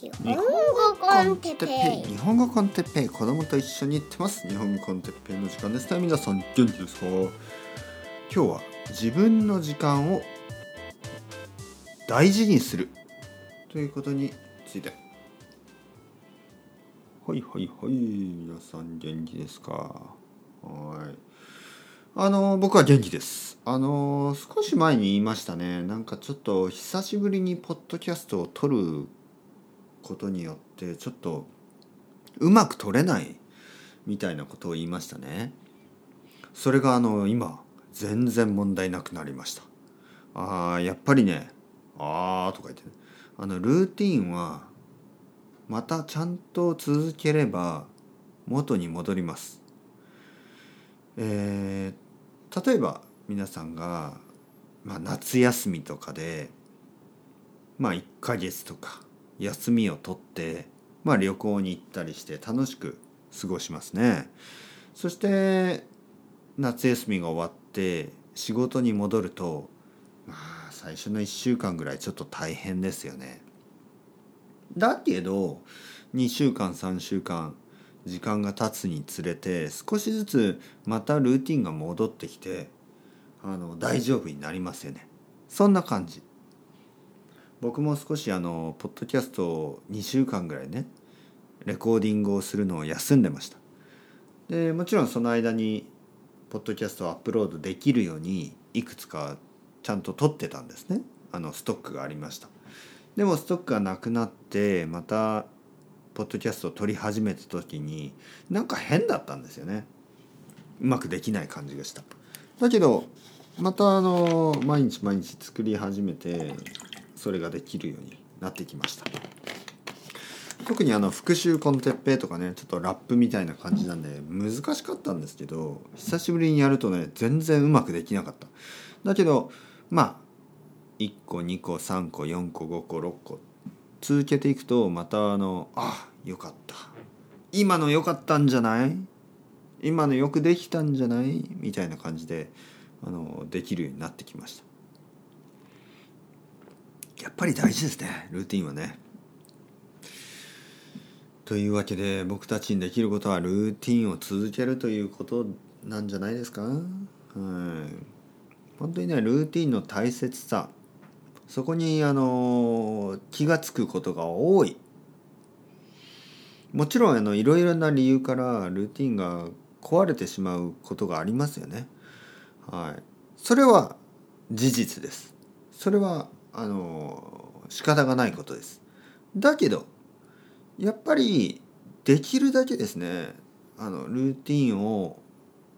日本語コンテッペイ。日本語コンテッペイ。子供と一緒に行ってます。日本語コンテッペイの時間です。ね皆さん元気ですか今日は自分の時間を大事にする。ということについて。はいはいはい。皆さん元気ですか？はい。あの僕は元気です。あの少し前に言いましたね。なんかちょっと久しぶりにポッドキャストを撮ることによってちょっとうまく撮れないみたいなことを言いましたね。それがあの今全然問題なくなりました。あーやっぱりねあーとか言って、ね、あのルーティンはまたちゃんと続ければ元に戻ります。えー、例えば皆さんが、まあ、夏休みとかでまあ1ヶ月とか休みを取って、まあ、旅行に行ったりして楽しく過ごしますね。そして夏休みが終わって仕事に戻るとまあ最初の1週間ぐらいちょっと大変ですよね。だけど2週間3週間時間が経つにつれて少しずつまたルーティンが戻ってきてあの大丈夫になりますよね。そんな感じ。僕も少しあのポッドキャストを2週間ぐらいねレコーディングをするのを休んでました。でもちろんその間にポッドキャストをアップロードできるようにいくつかちゃんと撮ってたんですね。あのストックがありました。でもストックがなくなってまたポッドキャストを撮り始めた時になんか変だったんですよね。うまくできない感じがした。だけどまたあの毎日毎日作り始めてそれができるようになってきました。特にあの復習コンテッペイとかねちょっとラップみたいな感じなんで難しかったんですけど久しぶりにやるとね全然うまくできなかった。だけどまあ1個2個3個4個5個6個続けていくとまたあのあよかった。今の良かったんじゃない？今のよくできたんじゃない？みたいな感じであのできるようになってきました。やっぱり大事ですね。ルーティンはね。というわけで僕たちにできることはルーティンを続けるということなんじゃないですか？はい。本当にねルーティンの大切さ。そこにあの気が付くことが多い。もちろんあのいろいろな理由からルーティンが壊れてしまうことがありますよね。はい。それは事実です。それはあの仕方がないことです。だけどやっぱりできるだけですねあのルーティンを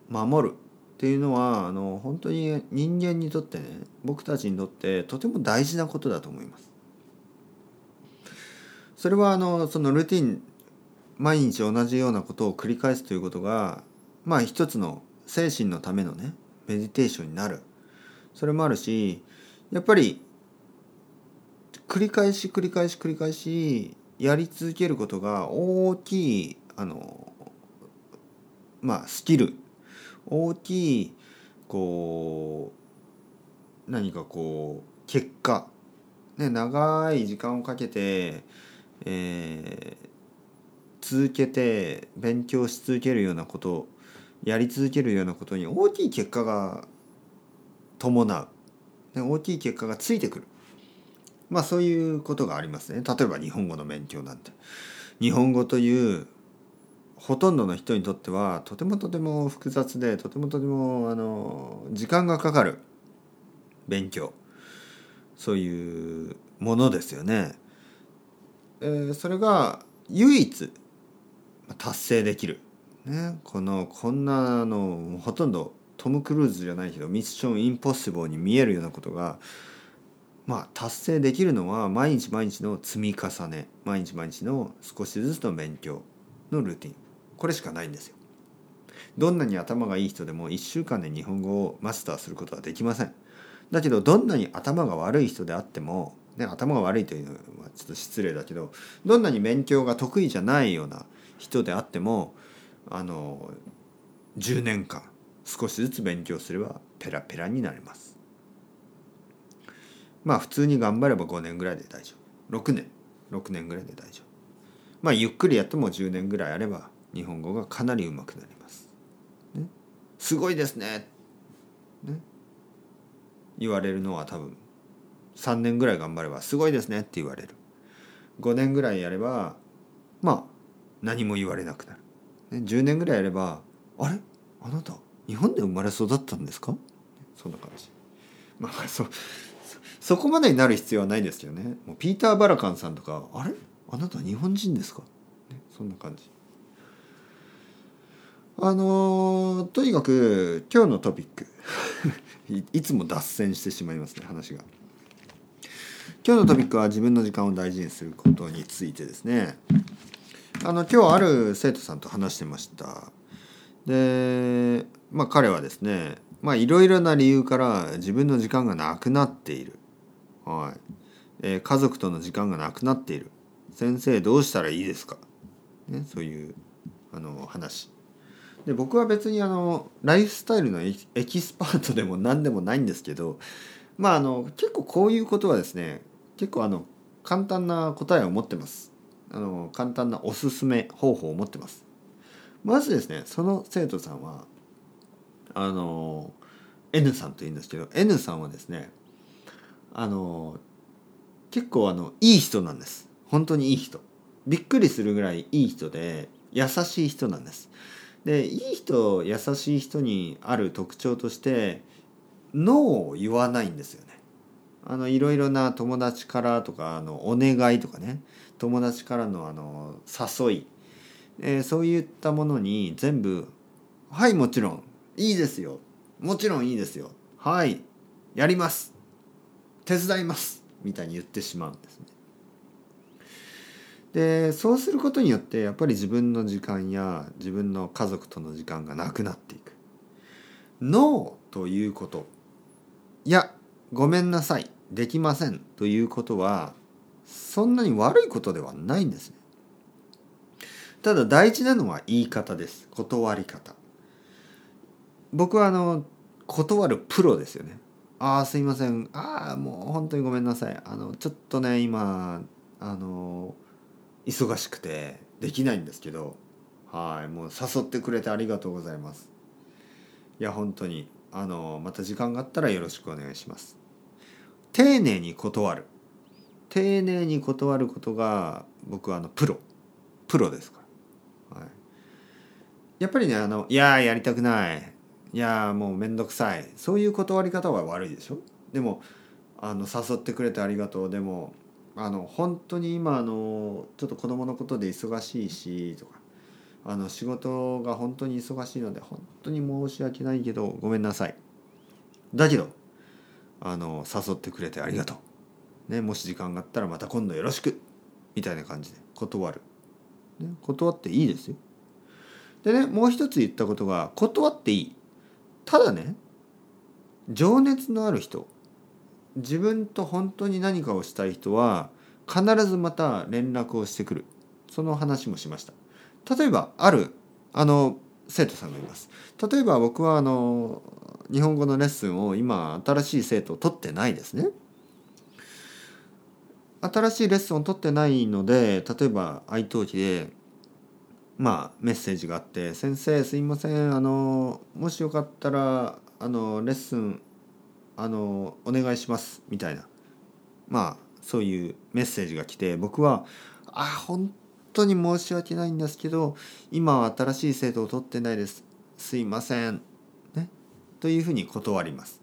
守る。っていうのはあの本当に人間にとってね僕たちにとってとても大事なことだと思います。それはあのそのルーティン毎日同じようなことを繰り返すということがまあ一つの精神のためのねメディテーションになる。それもあるしやっぱり繰り返し繰り返し繰り返しやり続けることが大きいあのまあスキル。大きいこう何かこう結果、ね、長い時間をかけて、えー、続けて勉強し続けるようなことやり続けるようなことに大きい結果が伴う、ね、大きい結果がついてくる。まあそういうことがありますね。例えば日本語の勉強なんて。日本語というほとんどの人にとってはとてもとても複雑でとてもとてもあの時間がかかる勉強。そういうものですよね。えー、それが唯一達成できる、ね、このこんなのほとんどトム・クルーズじゃないけどミッション・インポッシブルに見えるようなことがまあ達成できるのは毎日毎日の積み重ね毎日毎日の少しずつの勉強のルーティンこれしかないんですよ。どんなに頭がいい人でも1週間で日本語をマスターすることはできません。だけどどんなに頭が悪い人であっても、ね、頭が悪いというのはちょっと失礼だけどどんなに勉強が得意じゃないような人であってもあの10年間少しずつ勉強すればペラペラになれます。まあ普通に頑張れば5年ぐらいで大丈夫。6年。6年ぐらいで大丈夫。まあゆっくりやっても10年ぐらいあれば日本語がかなり上手くなります、ね、すごいですね。ね。言われるのは多分3年ぐらい頑張れば「すごいですね」って言われる。5年ぐらいやればまあ何も言われなくなる、ね、10年ぐらいやれば「あれ？あなた日本で生まれ育ったんですか?」そんな感じ。まあそう。そこまでになる必要はないんですけどね。もうピーター・バラカンさんとか「あれ？あなた日本人ですか?」ね、そんな感じ。あのーとにかく今日のトピック。いいつも脱線してしまいますね話が。今日のトピックは自分の時間を大事にすることについてですね。あの今日ある生徒さんと話してました。でまあ彼はですねまあいろいろな理由から自分の時間がなくなっている、はい。えー家族との時間がなくなっている。先生どうしたらいいですか、ね、そういうあの話。で僕は別にあのライフスタイルのエキスパートでも何でもないんですけどまああの結構こういうことはですね結構あの簡単な答えを持ってます。あの簡単なおすすめ方法を持ってます。まずですねその生徒さんはあの N さんというんですけど N さんはですねあの結構あのいい人なんです。本当にいい人。びっくりするぐらいいい人で優しい人なんです。でいい人優しい人にある特徴としてノーを言わないんですよね。あのいろいろな友達からとかあのお願いとかね。友達からのあの誘い、えーそういったものに全部「はいもちろんいいですよ。もちろんいいですよ。はいやります。手伝います」みたいに言ってしまうんですね。でそうすることによってやっぱり自分の時間や自分の家族との時間がなくなっていく。ノーということいやごめんなさいできませんということはそんなに悪いことではないんですね。ただ大事なのは言い方です断り方。僕はあの断るプロですよね。ああすいません。ああもう本当にごめんなさい。あのちょっとね今あの忙しくてできないんですけどはいもう誘ってくれてありがとうございます。いや本当にあのまた時間があったらよろしくお願いします。丁寧に断る。丁寧に断ることが僕はあのプロ。プロですから、はい、やっぱりねあのいややりたくない。いやもうめんどくさい。そういう断り方は悪いでしょ？でもあの誘ってくれてありがとう。でもあの本当に今あのちょっと子供のことで忙しいしとかあの仕事が本当に忙しいので本当に申し訳ないけどごめんなさい。だけどあの誘ってくれてありがとう、ね、もし時間があったらまた今度よろしく。みたいな感じで断る、ね、断っていいですよ。でねもう一つ言ったことが断っていい。ただね情熱のある人自分と本当に何かをしたい人は必ずまた連絡をしてくる。その話もしました。例えばあるあの生徒さんがいます。例えば僕はあの日本語のレッスンを今新しい生徒を取ってないですね。新しいレッスンを取ってないので例えば愛登記でまあメッセージがあって「先生すいません。あのもしよかったらあのレッスンあのお願いします」みたいな。まあそういうメッセージが来て僕は「あ本当に申し訳ないんですけど今は新しい生徒を取ってないです。すいません」ね。というふうに断ります。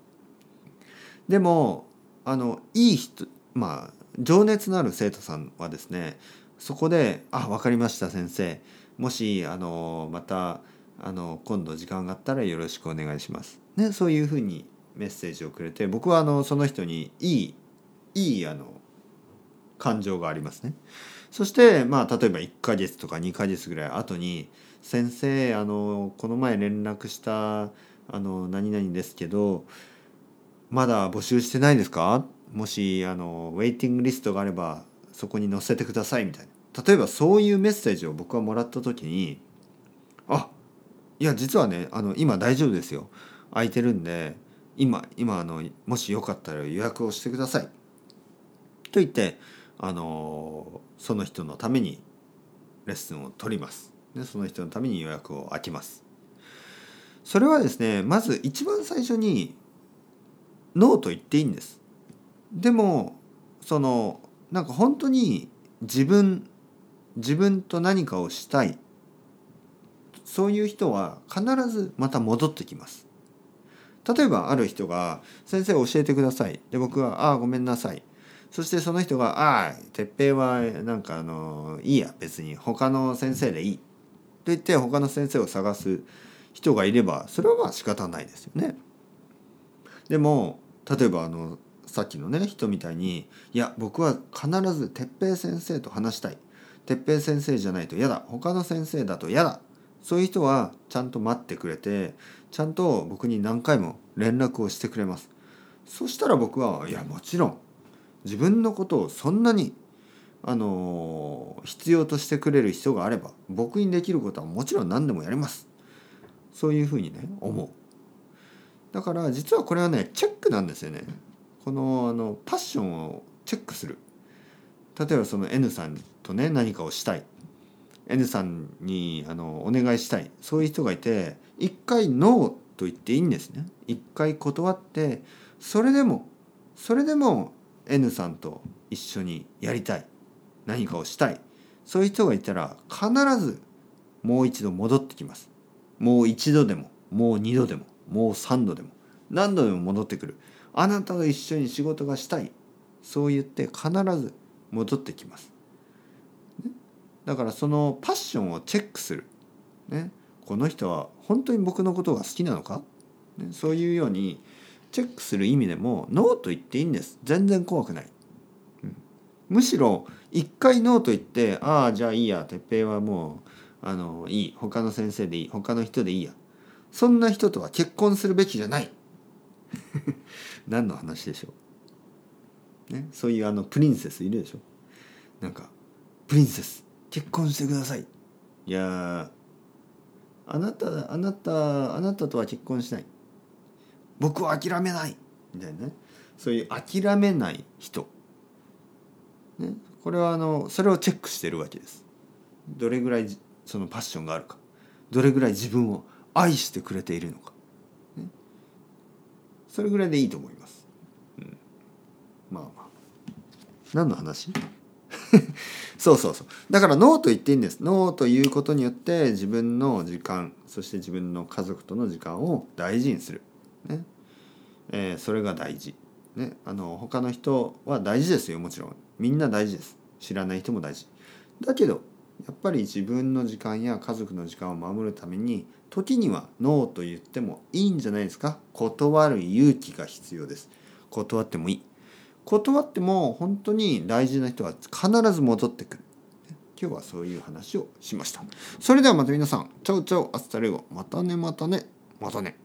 でもあのいい人まあ情熱のある生徒さんはですねそこで「あ分かりました先生。もしあのまたあの今度時間があったらよろしくお願いします」ねそういうふうにメッセージをくれて僕はあのその人にいいいいあの感情がありますね。そしてまあ例えば1ヶ月とか2ヶ月ぐらい後に「先生あのこの前連絡したあの何々ですけどまだ募集してないですか？もしあのウェイティングリストがあればそこに載せてください」みたいな。例えばそういうメッセージを僕がもらった時に「あいや実はねあの今大丈夫ですよ。空いてるんで今今あのもしよかったら予約をしてください」と言ってあのその人のためにレッスンを取ります。でその人のために予約を開けます。それはですねまず一番最初にノーと言っていいんです。でもそのなんか本当に自分自分と何かをしたい。そういう人は必ずまた戻ってきます。例えばある人が「先生教えてください」で僕は「ああごめんなさい」そしてその人が「ああ哲平はなんかあのいいや。別に他の先生でいい」と言って他の先生を探す人がいればそれはまあ仕方ないですよね。でも例えばあのさっきのね人みたいに「いや僕は必ず哲平先生と話したい」「哲平先生じゃないと嫌だ。他の先生だと嫌だ」そういう人はちゃんと待ってくれてちゃんと僕に何回も連絡をしてくれます。そしたら僕は「いやもちろん。自分のことをそんなにあの必要としてくれる人があれば僕にできることはもちろん何でもやります。そういうふうにね思う。だから実はこれはねチェックなんですよね。このあのパッションをチェックする。例えばその N さんとね何かをしたい。N さんにあのお願いしたい。そういう人がいて一回ノーと言っていいんですね。一回断ってそれでもそれでも N さんと一緒にやりたい。何かをしたい。そういう人がいたら必ずもう一度戻ってきます。もう一度でももう二度でももう三度でも何度でも戻ってくる。あなたと一緒に仕事がしたい。そう言って必ず戻ってきます、だからそのパッションをチェックする、ね、この人は本当に僕のことが好きなのか、ね、そういうようにチェックする意味でもノーと言っていいんです。全然怖くない、うん、むしろ一回ノーと言ってああじゃあいいや。哲平はもうあのいい。他の先生でいい。他の人でいいや。そんな人とは結婚するべきじゃない。何の話でしょう、ね、そういうあのプリンセスいるでしょ？なんかプリンセス。結婚してください。いやあなたあなたあなたとは結婚しない。僕は諦めない。みたいなね。そういう諦めない人、ね、これはあのそれをチェックしてるわけです。どれぐらいそのパッションがあるか。どれぐらい自分を愛してくれているのか、ね、それぐらいでいいと思います、うん、まあまあ。何の話？そうそうそう。だからノーと言っていいんです。ノーということによって自分の時間そして自分の家族との時間を大事にする。ね。えー、それが大事、ね、あの他の人は大事ですよもちろん。みんな大事です。知らない人も大事。だけどやっぱり自分の時間や家族の時間を守るために時にはノーと言ってもいいんじゃないですか。断る勇気が必要です。断ってもいい。断っても本当に大事な人は必ず戻ってくる。今日はそういう話をしました。それではまた皆さん。 Ciao ciao hasta luego またねまたね。またね。